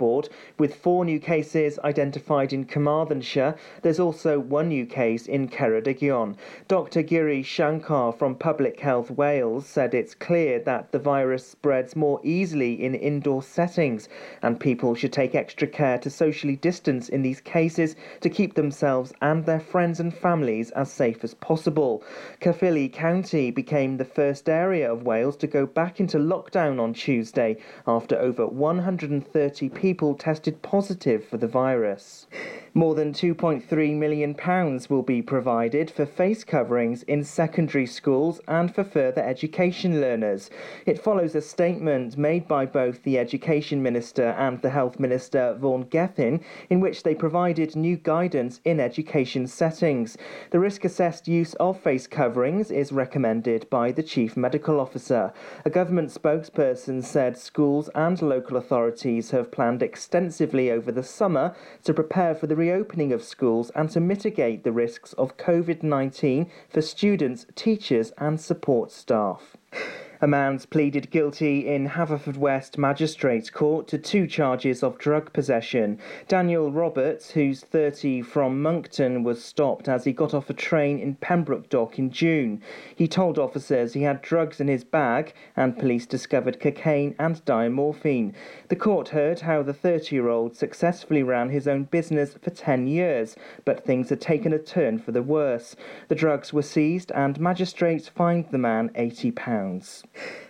tipo Board, with four new cases identified in Carmarthenshire. There's also one new case in Ceredigion. Dr. Giri Shankar from Public Health Wales said it's clear that the virus spreads more easily in indoor settings, and people should take extra care to socially distance in these cases to keep themselves and their friends and families as safe as possible. Caerphilly County became the first area of Wales to go back into lockdown on Tuesday after over 130 people tested positive for the virus. More than £2.3 million will be provided for face coverings in secondary schools and for further education learners. It follows a statement made by both the Education Minister and the Health Minister, Vaughan Gething, in which they provided new guidance in education settings. The risk assessed use of face coverings is recommended by the Chief Medical Officer. A government spokesperson said schools and local authorities have planned extensively over the summer to prepare for the reopening of schools and to mitigate the risks of COVID 19 for students, teachers, and support staff. A man's pleaded guilty in Haverfordwest Magistrates Court to two charges of drug possession. Daniel Roberts, who's 30 from Monkton, was stopped as he got off a train in Pembroke Dock in June. He told officers he had drugs in his bag, and police discovered cocaine and diamorphine. The court heard how the 30 year old successfully ran his own business for 10 years, but things had taken a turn for the worse. The drugs were seized, and magistrates fined the man £80.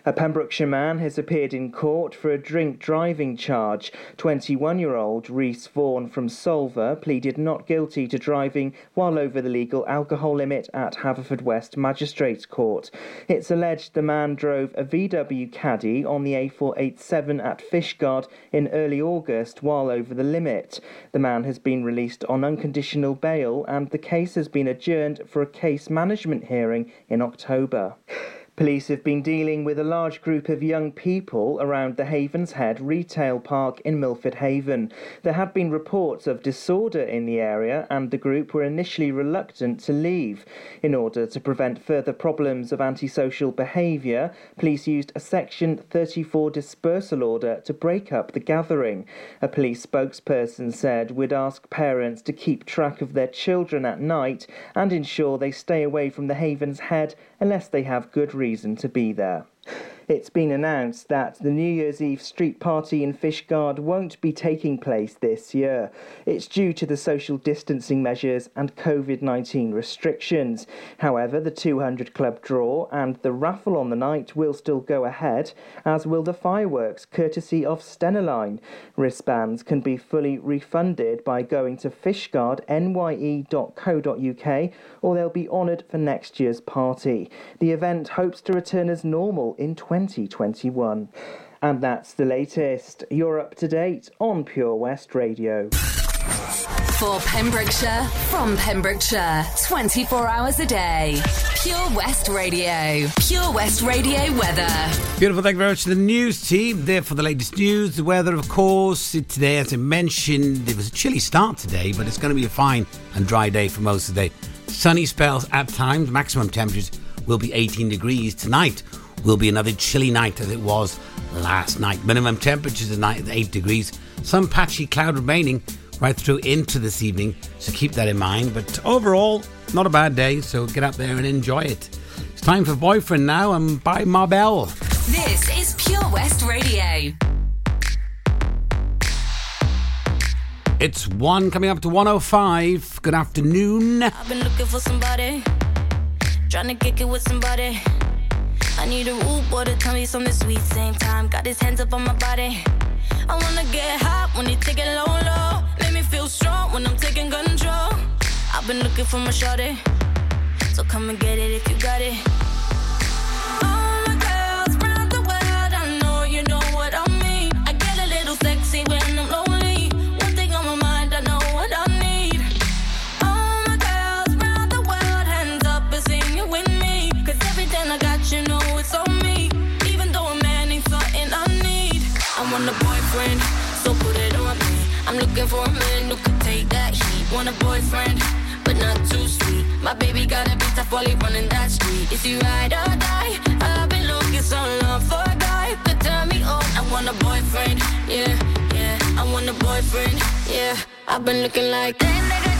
A Pembrokeshire man has appeared in court for a drink driving charge. 21 year old Rhys Vaughan from Solva pleaded not guilty to driving while over the legal alcohol limit at Haverfordwest Magistrates Court. It's alleged the man drove a VW Caddy on the A487 at Fishguard in early August while over the limit. The man has been released on unconditional bail and the case has been adjourned for a case management hearing in October. Police have been dealing with a large group of young people around the Havens Head retail park in Milford Haven. There had been reports of disorder in the area, and the group were initially reluctant to leave. In order to prevent further problems of antisocial behaviour, police used a Section 34 dispersal order to break up the gathering. A police spokesperson said we'd ask parents to keep track of their children at night and ensure they stay away from the Havens Head unless they have good reason to be there. It's been announced that the New Year's Eve street party in Fishguard won't be taking place this year. It's due to the social distancing measures and COVID 19 restrictions. However, the 200 club draw and the raffle on the night will still go ahead, as will the fireworks, courtesy of Stenaline. Wristbands can be fully refunded by going to fishguardnye.co.uk or they'll be honoured for next year's party. The event hopes to return as normal in 2021. And that's the latest. You're up to date on Pure West Radio. For Pembrokeshire, from Pembrokeshire, 24 hours a day. Pure West Radio. Pure West Radio weather. Beautiful. Thank you very much to the news team there for the latest news. The weather, of course, today, as I mentioned, it was a chilly start today, but it's going to be a fine and dry day for most of the day. Sunny spells at times. Maximum temperatures will be 18 degrees tonight will be another chilly night as it was last night. Minimum temperatures tonight at 8 degrees. Some patchy cloud remaining right through into this evening, so keep that in mind. But overall, not a bad day, so get up there and enjoy it. It's time for Boyfriend now and by Mabel. This is Pure West Radio. It's one coming up to 105. Good afternoon. I've been looking for somebody, trying to kick it with somebody. I need a root boy to tell me something sweet. Same time, got his hands up on my body. I wanna get hot when he take it low, low. Make me feel strong when I'm taking control. I've been looking for my shorty, so come and get it if you got it. Looking for a man who could take that heat. Want a boyfriend, but not too sweet. My baby got a bit tough while he running that street. Is he ride or die? I've been looking so long for a guy could turn me on. I want a boyfriend, yeah, yeah. I want a boyfriend. Yeah, I've been looking like.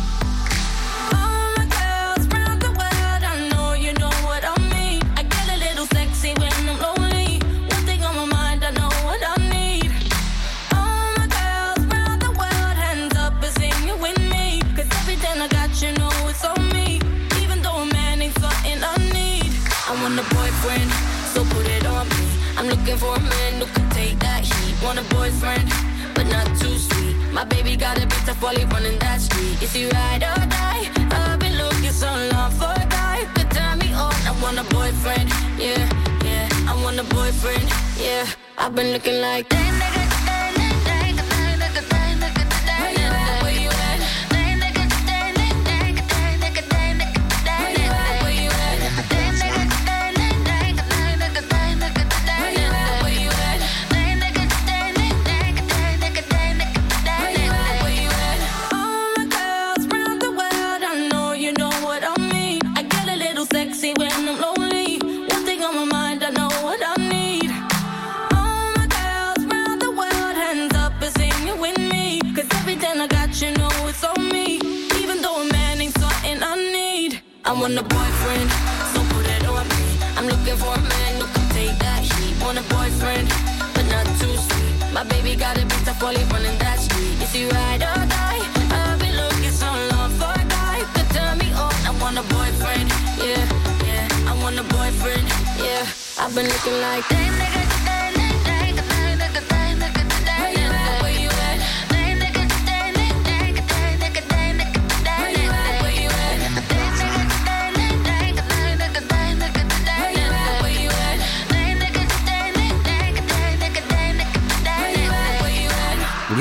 Boyfriend, but not too sweet. My baby got a bit while he running that street. Is he ride or die? I've been looking so long for a guy could turn me on. I want a boyfriend, yeah, yeah. I want a boyfriend, yeah. I've been looking like that nigga. My baby got a bit of fully running that street. Is he ride or die? I've been looking so long for a guy could turn me on. I want a boyfriend, yeah, yeah. I want a boyfriend, yeah. I've been looking like that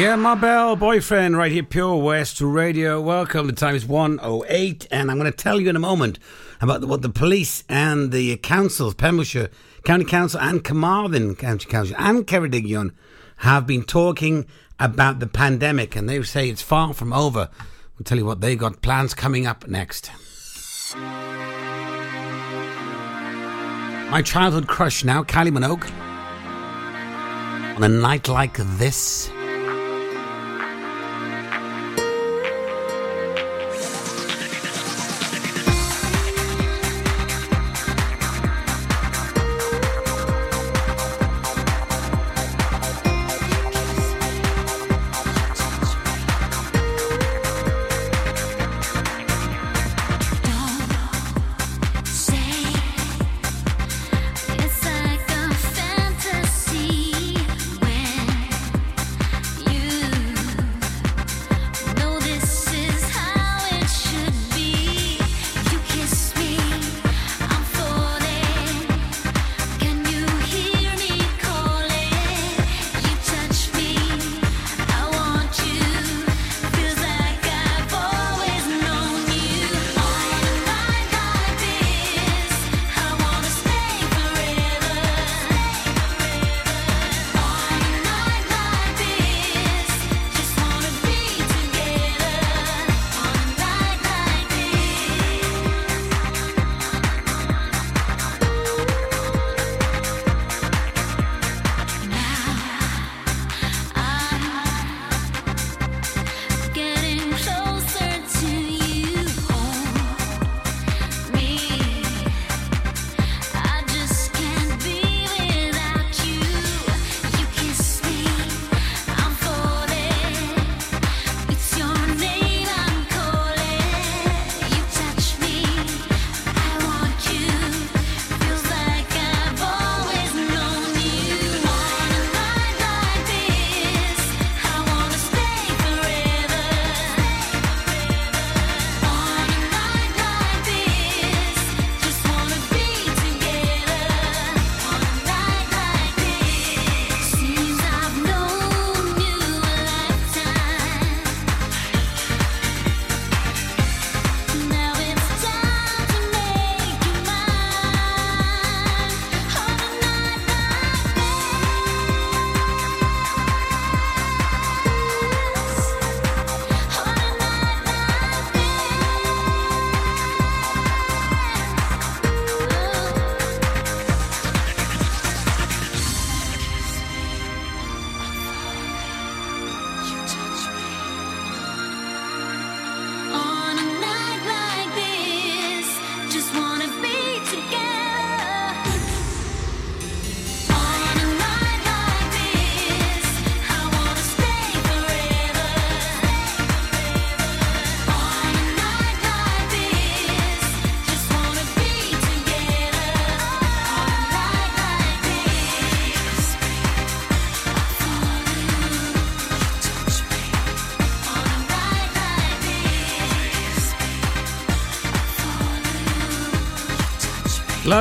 Yeah, Mabel boyfriend right here, Pure West Radio. Welcome. The time is 108, and I'm going to tell you in a moment about what the police and the councils, Pembrokeshire County Council and Carmarthen County Council and Ceredigion have been talking about the pandemic, and they say it's far from over. I'll tell you what, they've got plans coming up next. My childhood crush now, Kylie Minogue. On a night like this.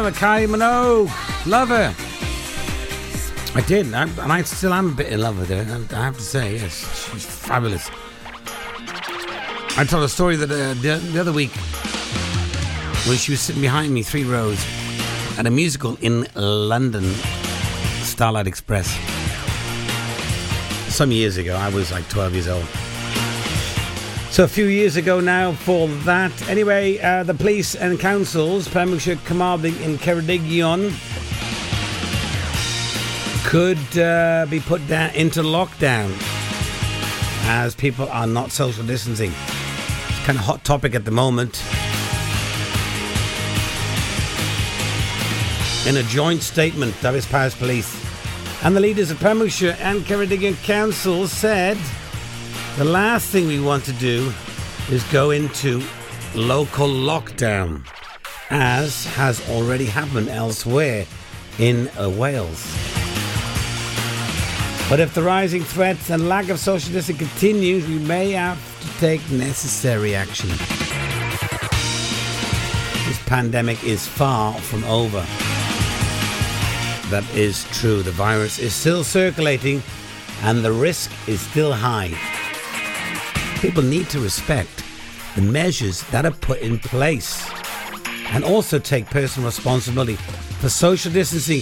Her, Kylie Minogue. Love her. I did, I, and I still am a bit in love with her. I have to say, yes, she's fabulous. I told a story that uh, the, the other week when she was sitting behind me, three rows, at a musical in London, Starlight Express. Some years ago, I was like 12 years old. So a few years ago now for that. Anyway, uh, the police and councils, Pembrokeshire, Carmarthen and Ceredigion, could uh, be put down into lockdown as people are not social distancing. It's kind of hot topic at the moment. In a joint statement, Dyfed-Powys Police and the leaders of Pembrokeshire and Ceredigion Council said the last thing we want to do is go into local lockdown, as has already happened elsewhere in uh, Wales. But if the rising threats and lack of social distancing continues, we may have to take necessary action. This pandemic is far from over. That is true. The virus is still circulating and the risk is still high. People need to respect the measures that are put in place and also take personal responsibility for social distancing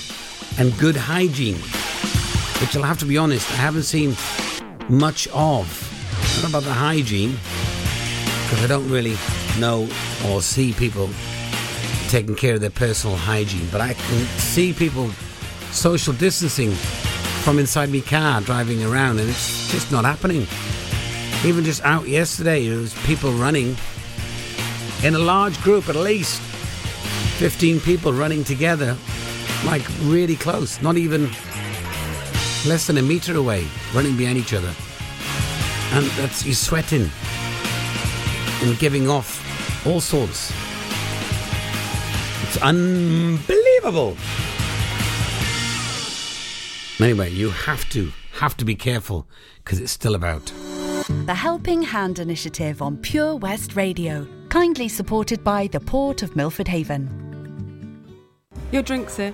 and good hygiene which I'll have to be honest, I haven't seen much of. Not about the hygiene, because I don't really know or see people taking care of their personal hygiene, but I can see people social distancing from inside my car driving around, and it's just not happening. Even just out yesterday, there was people running in a large group, at least 15 people running together, like really close, not even less than a meter away, running behind each other. And that's you sweating and giving off all sorts. It's unbelievable. Anyway, you have to have to be careful because it's still about. The Helping Hand Initiative on Pure West Radio, kindly supported by the Port of Milford Haven. Your drink, sir.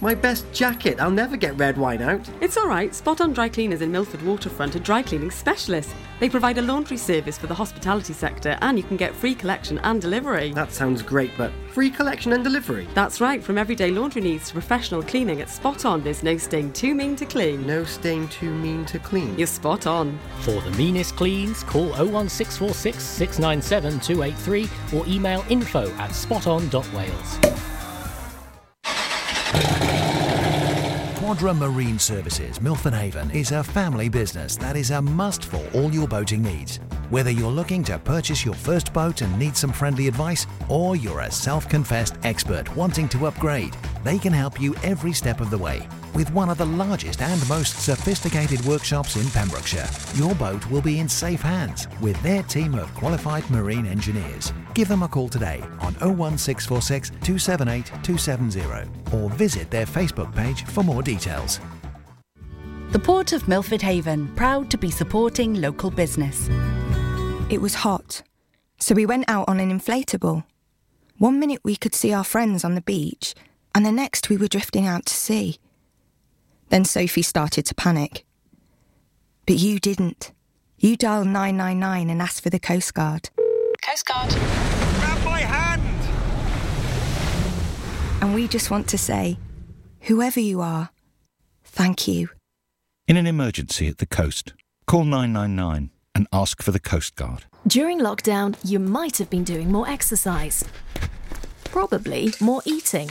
My best jacket. I'll never get red wine out. It's all right. Spot on dry cleaners in Milford Waterfront are dry cleaning specialists. They provide a laundry service for the hospitality sector and you can get free collection and delivery. That sounds great, but free collection and delivery? That's right. From everyday laundry needs to professional cleaning at Spot On, there's no stain too mean to clean. No stain too mean to clean. You're spot on. For the meanest cleans, call 01646 697 283 or email info at spoton.wales. Quadra Marine Services, Milford Haven, is a family business that is a must for all your boating needs. Whether you're looking to purchase your first boat and need some friendly advice, or you're a self confessed expert wanting to upgrade, they can help you every step of the way. With one of the largest and most sophisticated workshops in Pembrokeshire, your boat will be in safe hands with their team of qualified marine engineers. Give them a call today on 01646 278 270 or visit their Facebook page for more details. The Port of Milford Haven, proud to be supporting local business. It was hot, so we went out on an inflatable. One minute we could see our friends on the beach, and the next we were drifting out to sea. Then Sophie started to panic. But you didn't. You dialed 999 and asked for the Coast Guard. Coast Guard. Grab my hand! And we just want to say, whoever you are, thank you. In an emergency at the coast, call 999 and ask for the Coast Guard. During lockdown, you might have been doing more exercise. Probably more eating.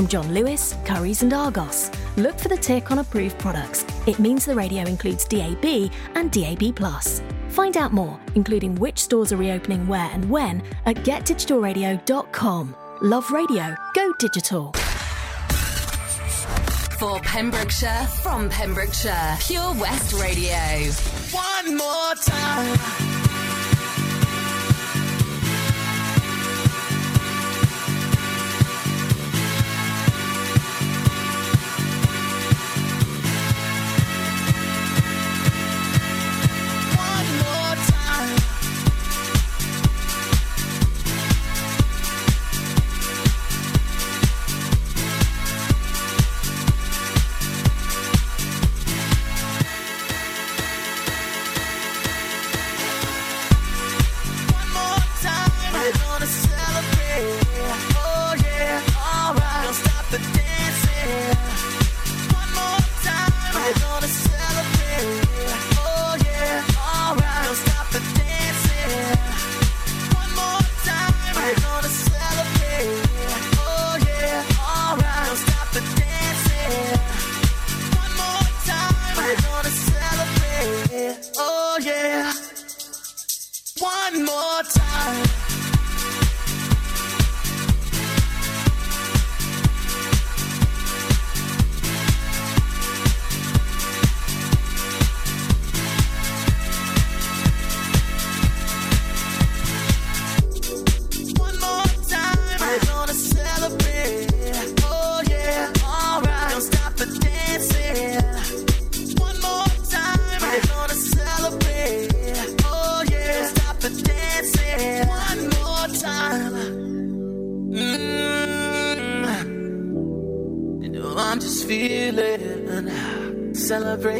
From John Lewis, Curry's, and Argos. Look for the tick on approved products. It means the radio includes DAB and DAB. Find out more, including which stores are reopening where and when, at getdigitalradio.com. Love radio, go digital. For Pembrokeshire, from Pembrokeshire, Pure West Radio. One more time.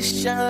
Celebration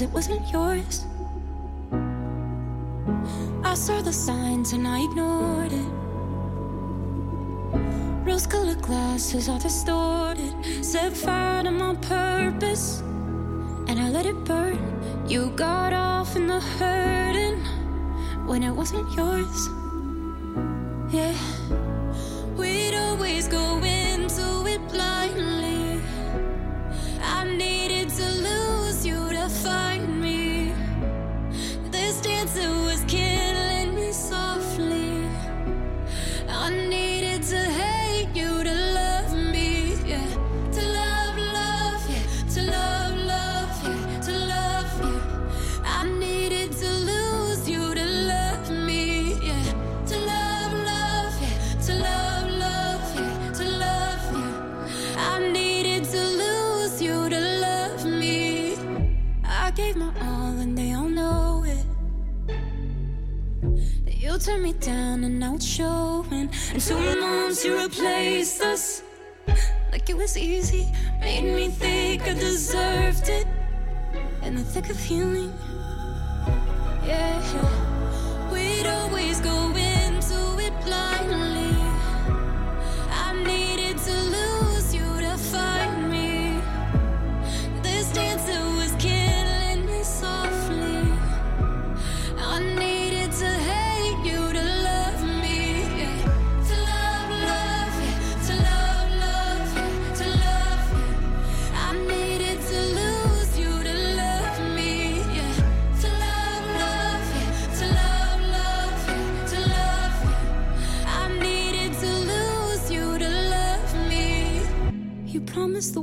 cause it wasn't yours. I saw the signs and I ignored it. Rose colored glasses are distorted. Set fire to my purpose and I let it burn. You got off in the hurting when it wasn't yours. Months you replaced us. Like it was easy, made me think I deserved it. In the thick of healing, yeah. We'd always go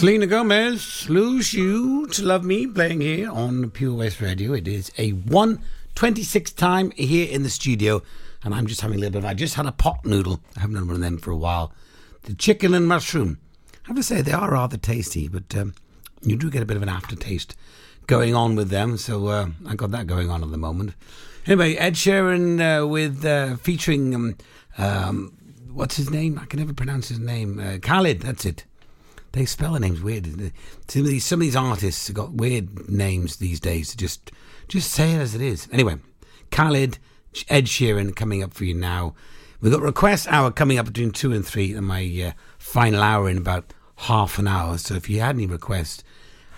Selena Gomez, Lose You to Love Me, playing here on Pure West Radio. It is a 126 time here in the studio, and I'm just having a little bit of. I just had a pot noodle. I haven't had one of them for a while. The chicken and mushroom. I have to say, they are rather tasty, but um, you do get a bit of an aftertaste going on with them, so uh, I got that going on at the moment. Anyway, Ed Sheeran uh, with uh, featuring. Um, um, what's his name? I can never pronounce his name. Uh, Khalid, that's it. They spell their names weird. Some of these, some of these artists have got weird names these days. Just, just say it as it is. Anyway, Khalid, Ed Sheeran coming up for you now. We've got request hour coming up between two and three, and my uh, final hour in about half an hour. So if you had any requests,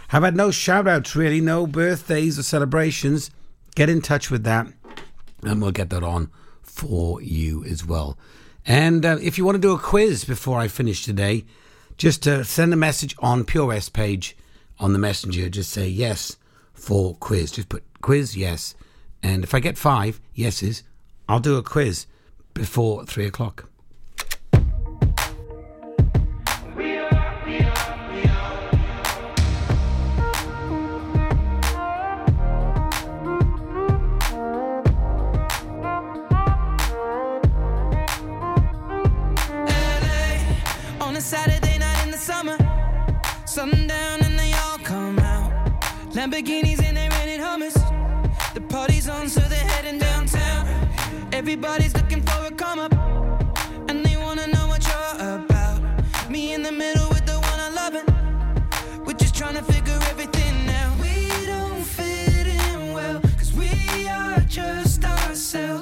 have had no shout outs really, no birthdays or celebrations, get in touch with that, and we'll get that on for you as well. And uh, if you want to do a quiz before I finish today, just to send a message on Pure West page on the messenger. Just say yes for quiz. Just put quiz yes. And if I get five yeses, I'll do a quiz before three o'clock. Lamborghinis and they rented Hummers. The party's on, so they're heading downtown. Everybody's looking for a come up, and they wanna know what you're about. Me in the middle with the one I love, and we're just trying to figure everything out. We don't fit in well, cause we are just ourselves.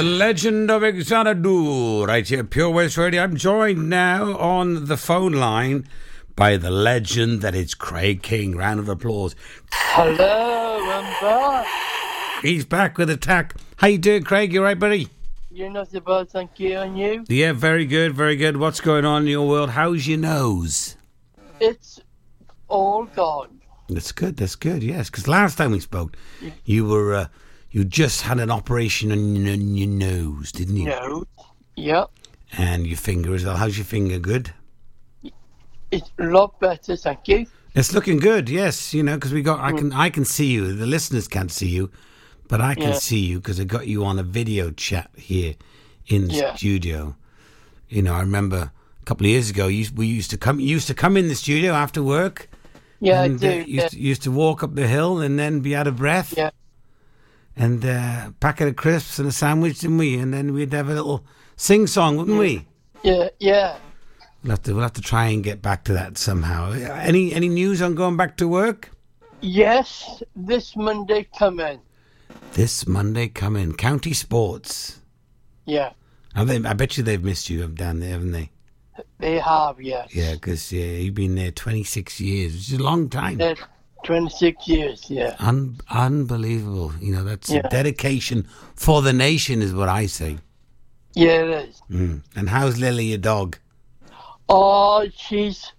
The Legend of Xanadu, right here, Pure West Radio. I'm joined now on the phone line by the legend that is Craig King. Round of applause. Hello, I'm back. He's back with attack. How you doing, Craig? You right, buddy? You're not so bad, thank you, and you? Yeah, very good, very good. What's going on in your world? How's your nose? It's all gone. That's good. That's good. Yes, because last time we spoke, you were uh, you just had an operation on your, nose, didn't you? No. Yep. And your finger as well. How's your finger? Good. It's a lot better, thank you. It's looking good. Yes, you know, because we got. I can. I can see you. The listeners can't see you, but I can Yeah. see you because I got you on a video chat here in the Yeah. studio. You know, I remember a couple of years ago. You, we used to come. You used to come in the studio after work. Yeah, I and, do, uh, used, yeah. used to walk up the hill and then be out of breath. Yeah. And uh, a packet of crisps and a sandwich, didn't we? And then we'd have a little sing song, wouldn't we? Yeah, yeah. We'll have to we'll have to try and get back to that somehow. Any any news on going back to work? Yes, this Monday coming. This Monday coming. County Sports. Yeah, they, I bet you they've missed you down there, haven't they? they have, yes. Yeah, because yeah, you've been there 26 years, which is a long time. They're 26 years, yeah. Un- unbelievable. You know, that's Yeah. a dedication for the nation, is what I say. Yeah, it is. Mm. And how's Lily, your dog? Oh, she's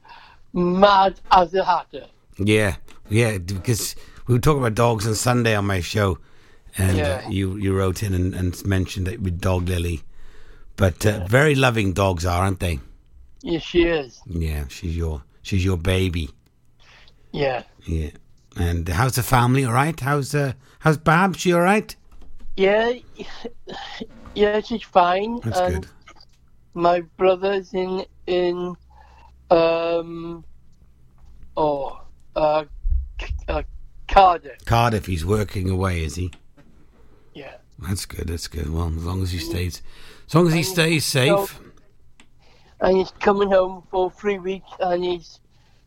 mad as a hatter. Yeah, yeah, because we were talking about dogs on Sunday on my show, and Yeah. uh, you you wrote in and, and mentioned it with dog Lily. But uh, very loving dogs are, aren't they? Yes, she is. Yeah, she's your she's your baby. Yeah. Yeah. And how's the family? All right? How's uh, how's Bab? She all right? Yeah, yeah, she's fine. That's and good. My brother's in in um oh uh, uh Cardiff. Cardiff. He's working away, is he? Yeah. That's good. That's good. Well, as long as he stays, as long as he stays safe. and he's coming home for three weeks, and he's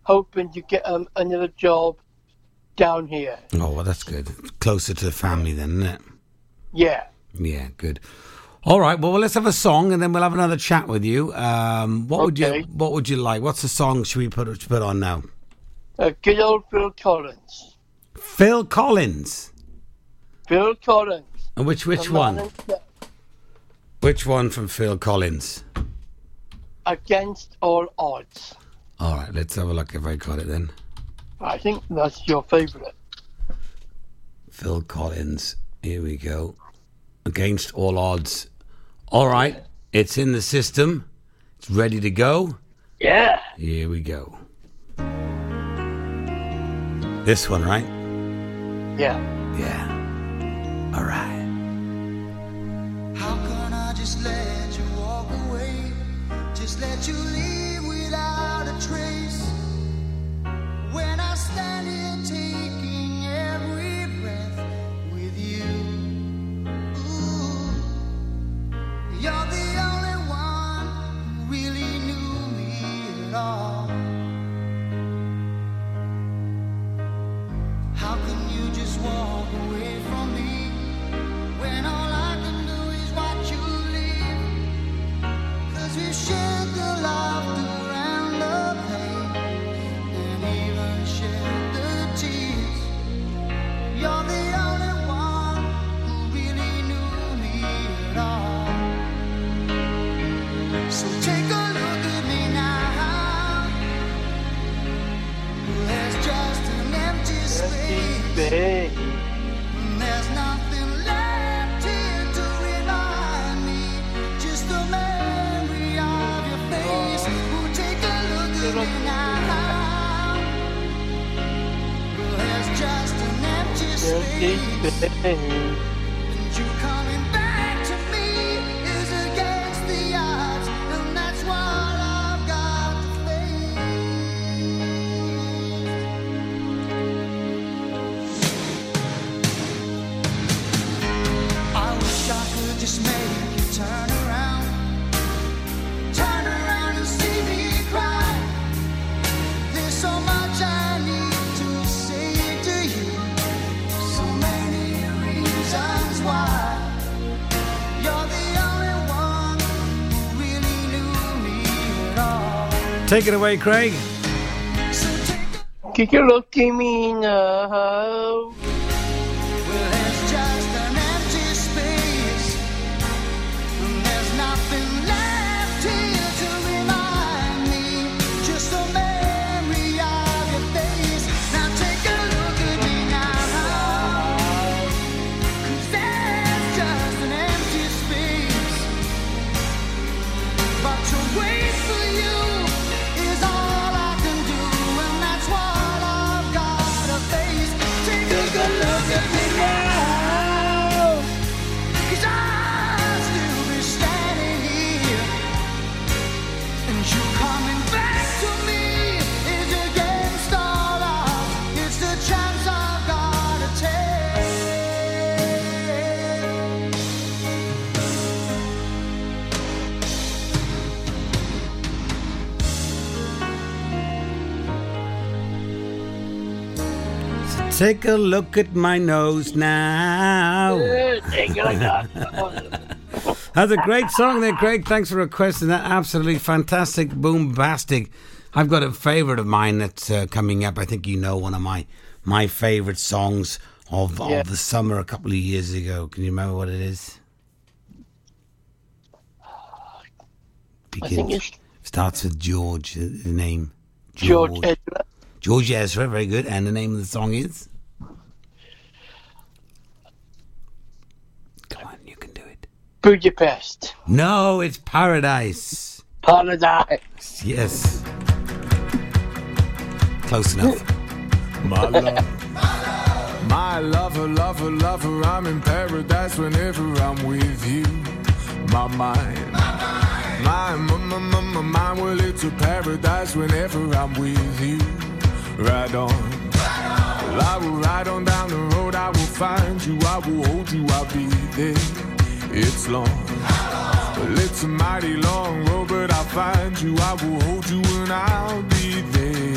hoping to get um, another job down here. Oh, well, that's good. Closer to the family, then, isn't it? Yeah. Yeah, good. All right. Well, let's have a song, and then we'll have another chat with you. Um, what would you Okay. What would you like? What's the song? Should we put put on now? Uh, good old Phil Collins. Phil Collins. Phil Collins. And which which The one? Which one from Phil Collins? Against all odds. All right. Let's have a look if I got it then. I think that's your favourite. Phil Collins. Here we go. Against all odds. All right. It's in the system. It's ready to go. Yeah. Here we go. This one, right? Yeah. Yeah. All right. Take it away, Craig. Take a look at take a look at my nose now. Take it like that. That's a great song there, Craig. Thanks for requesting that. Absolutely fantastic, boombastic. I've got a favourite of mine that's uh, coming up. I think you know one of my my favourite songs of, Yeah. of the summer a couple of years ago. Can you remember what it is? I think Begins- starts with George. uh, The name George Ezra. George Ezra. Very good. And the name of the song is. Budapest. No, it's Paradise. Paradise. Yes. Close enough. My love. My lover, lover, lover, I'm in paradise whenever I'm with you. My mind. My, my, my, my, my mind, well, it's a paradise whenever I'm with you. Ride on. Well, I will ride on down the road, I will find you, I will hold you, I'll be there. It's long. Well, it's a mighty long road, but I'll find you, I will hold you, and I'll be there.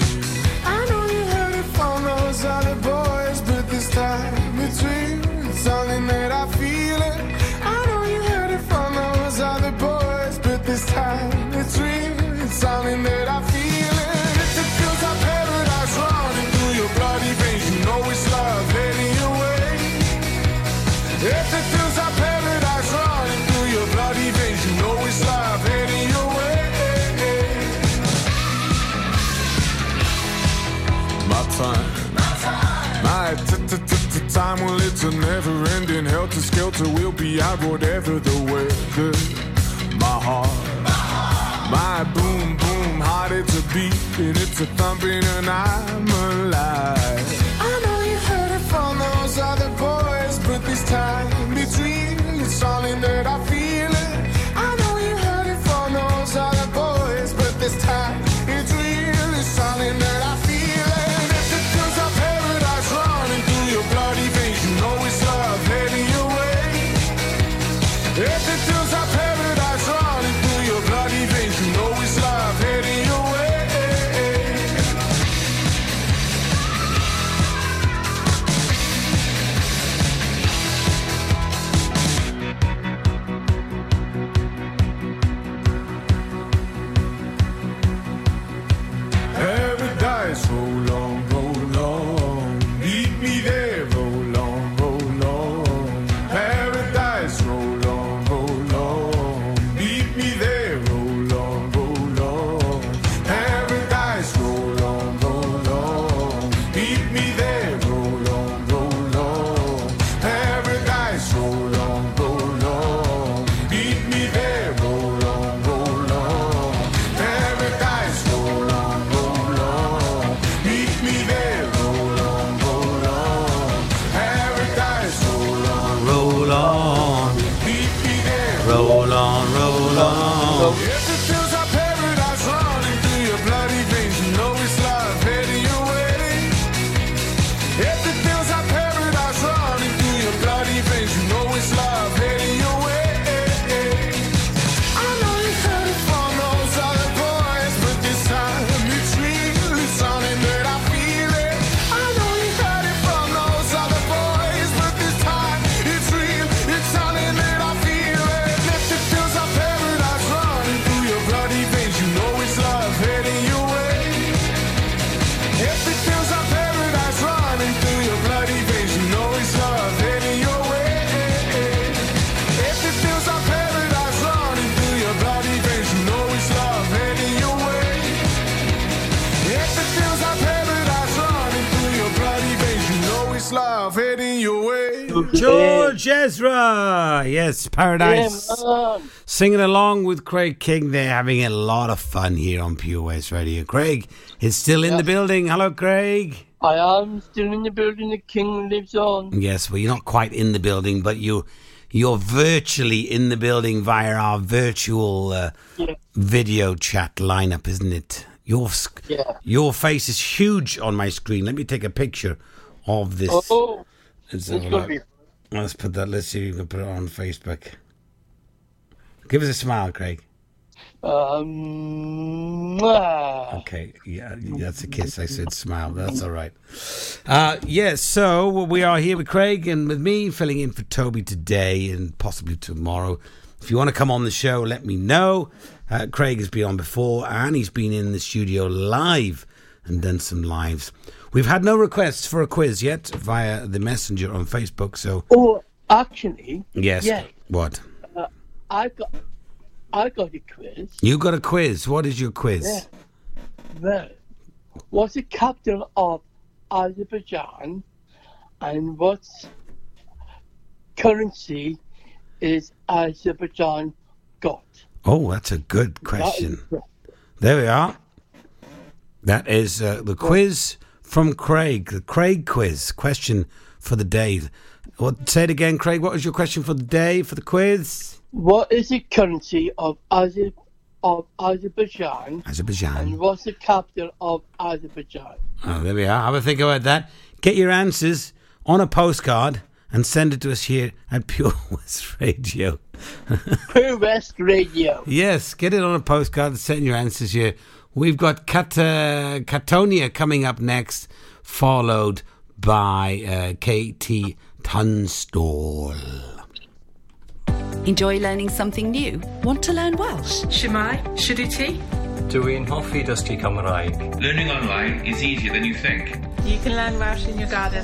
I know you heard it from those other boys, but this time it's real. It's something that I feel it. I know you heard it from those other boys, but this time it's real. It's something that I time, well, it's a never ending helter skelter. We'll be out whatever the weather. My heart, my boom boom heart, it's a beat and it's a thumping, and I'm alive. I know you heard it from those other boys, but this time real. It's something that I feel Paradise. Yeah. Singing along with Craig King. They're having a lot of fun here on Pure West Radio. Craig is still in the building. Hello, Craig. I am still in the building. The king lives on. Yes, well, you're not quite in the building, but you you're virtually in the building via our virtual uh, Yeah. video chat lineup, isn't it? Your your face is huge on my screen. Let me take a picture of this. Oh, it's gonna be. Let's put that. Let's see if we can put it on Facebook. Give us a smile, Craig. Um, mwah. Okay, yeah, that's a kiss. I said smile. That's all right. Uh, yes, so we are here with Craig and with me, filling in for Toby today and possibly tomorrow. If you want to come on the show, let me know. Uh, Craig has been on before and he's been in the studio live and done some lives. We've had no requests for a quiz yet via the messenger on Facebook. So Oh, actually, yes, Yeah. what uh, I got, I got a quiz. you got a quiz? What is your quiz? Yeah. Well, what's the capital of Azerbaijan, and what currency is Azerbaijan got? Oh, that's a good question. There we are. That is uh, the quiz from Craig, the Craig quiz question for the day. What? Say it again, Craig. What was your question for the day for the quiz? What is the currency of Azer- of Azerbaijan, Azerbaijan. and what's the capital of Azerbaijan? Oh, there we are. Have a think about that. Get your answers on a postcard and send it to us here at Pure West Radio. Pure West Radio. Yes, get it on a postcard and send your answers here. We've got Cat- uh, Catonia coming up next, followed by uh, KT Tunstall. Enjoy learning something new? Want to learn Welsh? Shwmae, Shuduti. Dwi'n hoffi dysgu Cymraeg. Learning online is easier than you think. You can learn Welsh in your garden.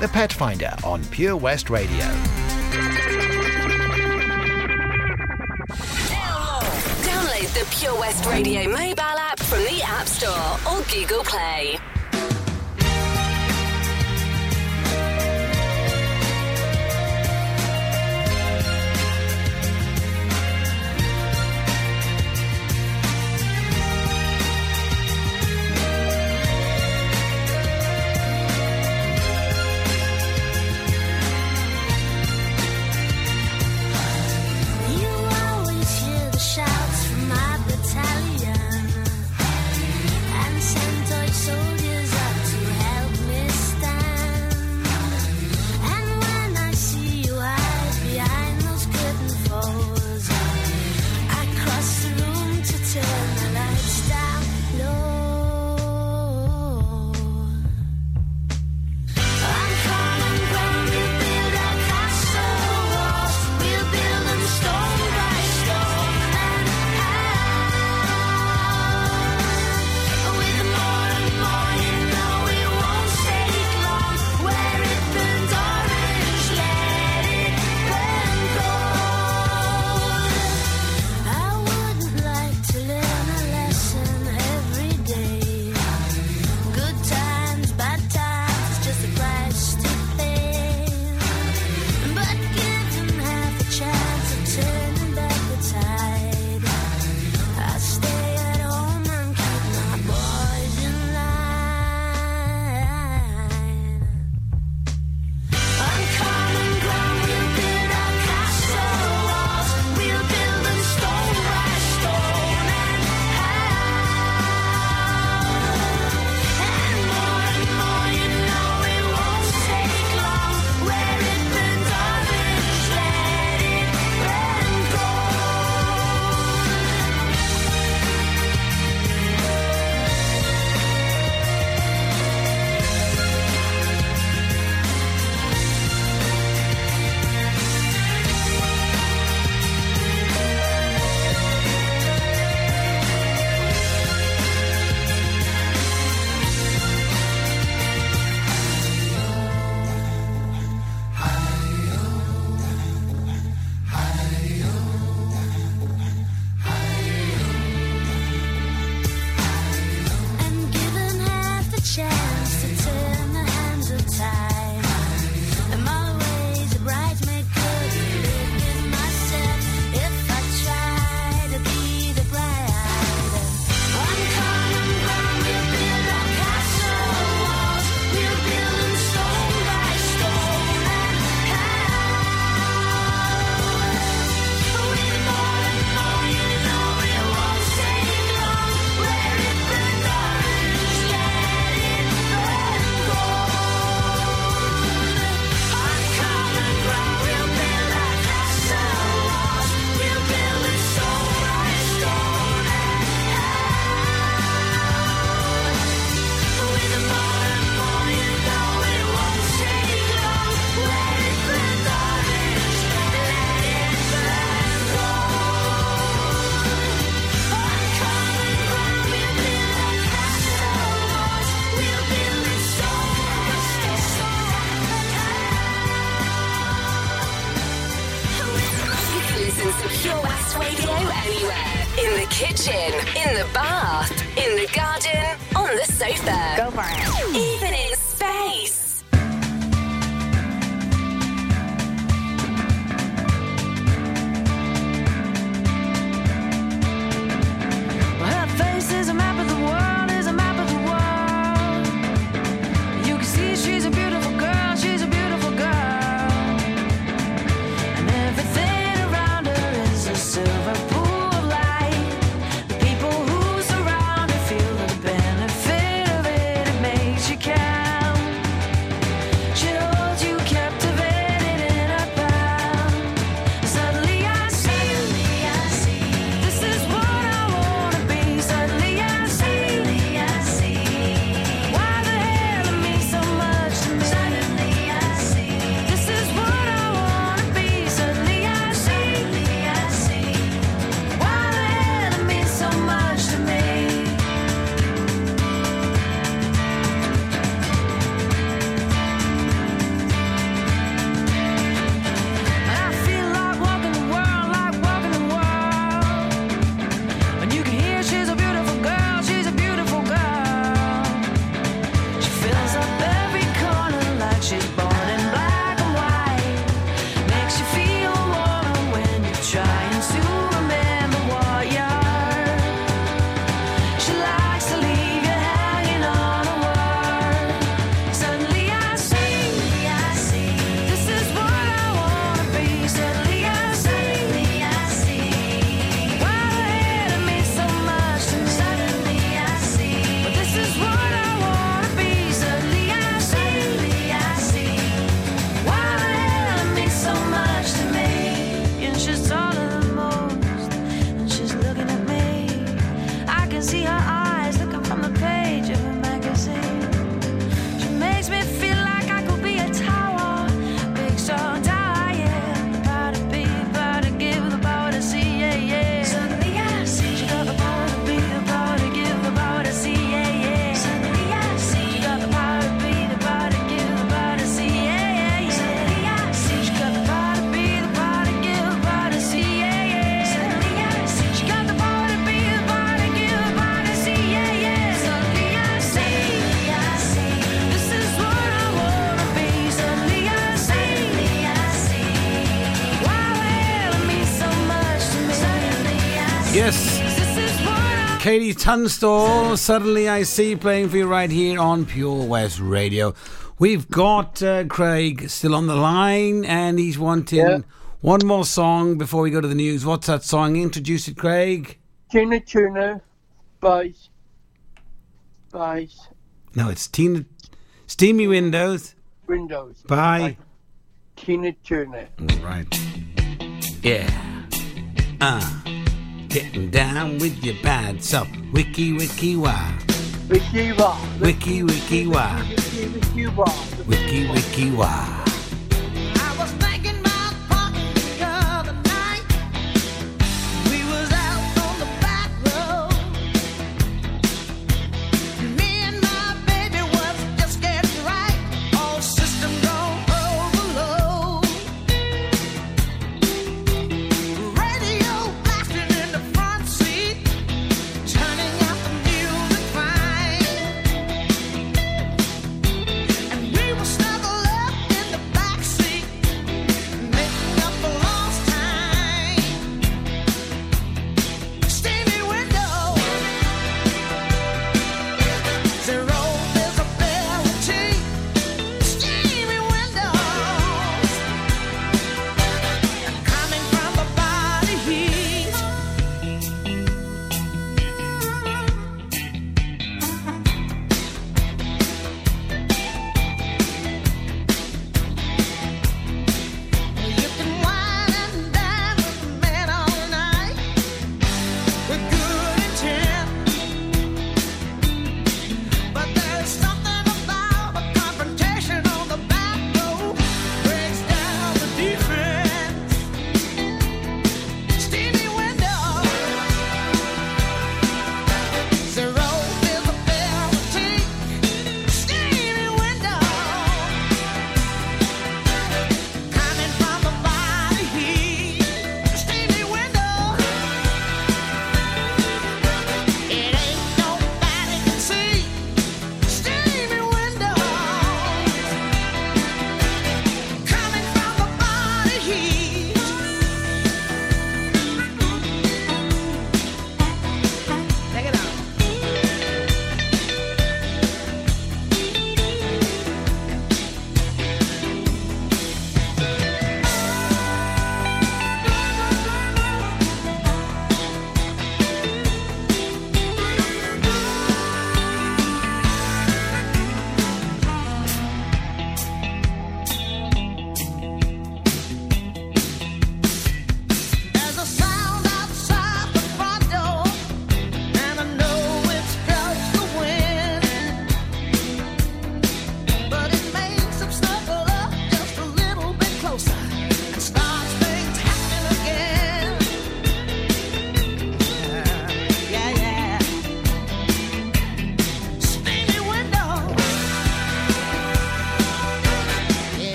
The Pet Finder on Pure West Radio. Download the Pure West Radio mobile app from the App Store or Google Play. Mercedes Tunstall. Suddenly I see playing for you right here on Pure West Radio. We've got uh, Craig still on the line and he's wanting yeah. one more song before we go to the news. What's that song? Introduce it, Craig. Tina Tuna, bye, bye. No, it's Tina. Steamy Windows. Windows. Bye. Tina Turner. Right. Yeah. Ah. Uh getting down with your bad self. Wiki wiki wah. Wiki wah. Wiki wiki wah. Wiki wiki wah. Wiki wiki wah.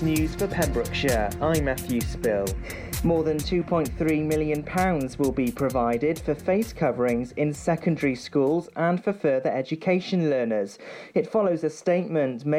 Latest news for Pembrokeshire, I'm Matthew Spill. More than £2.3 million will be provided for face coverings in secondary schools and for further education learners. It follows a statement made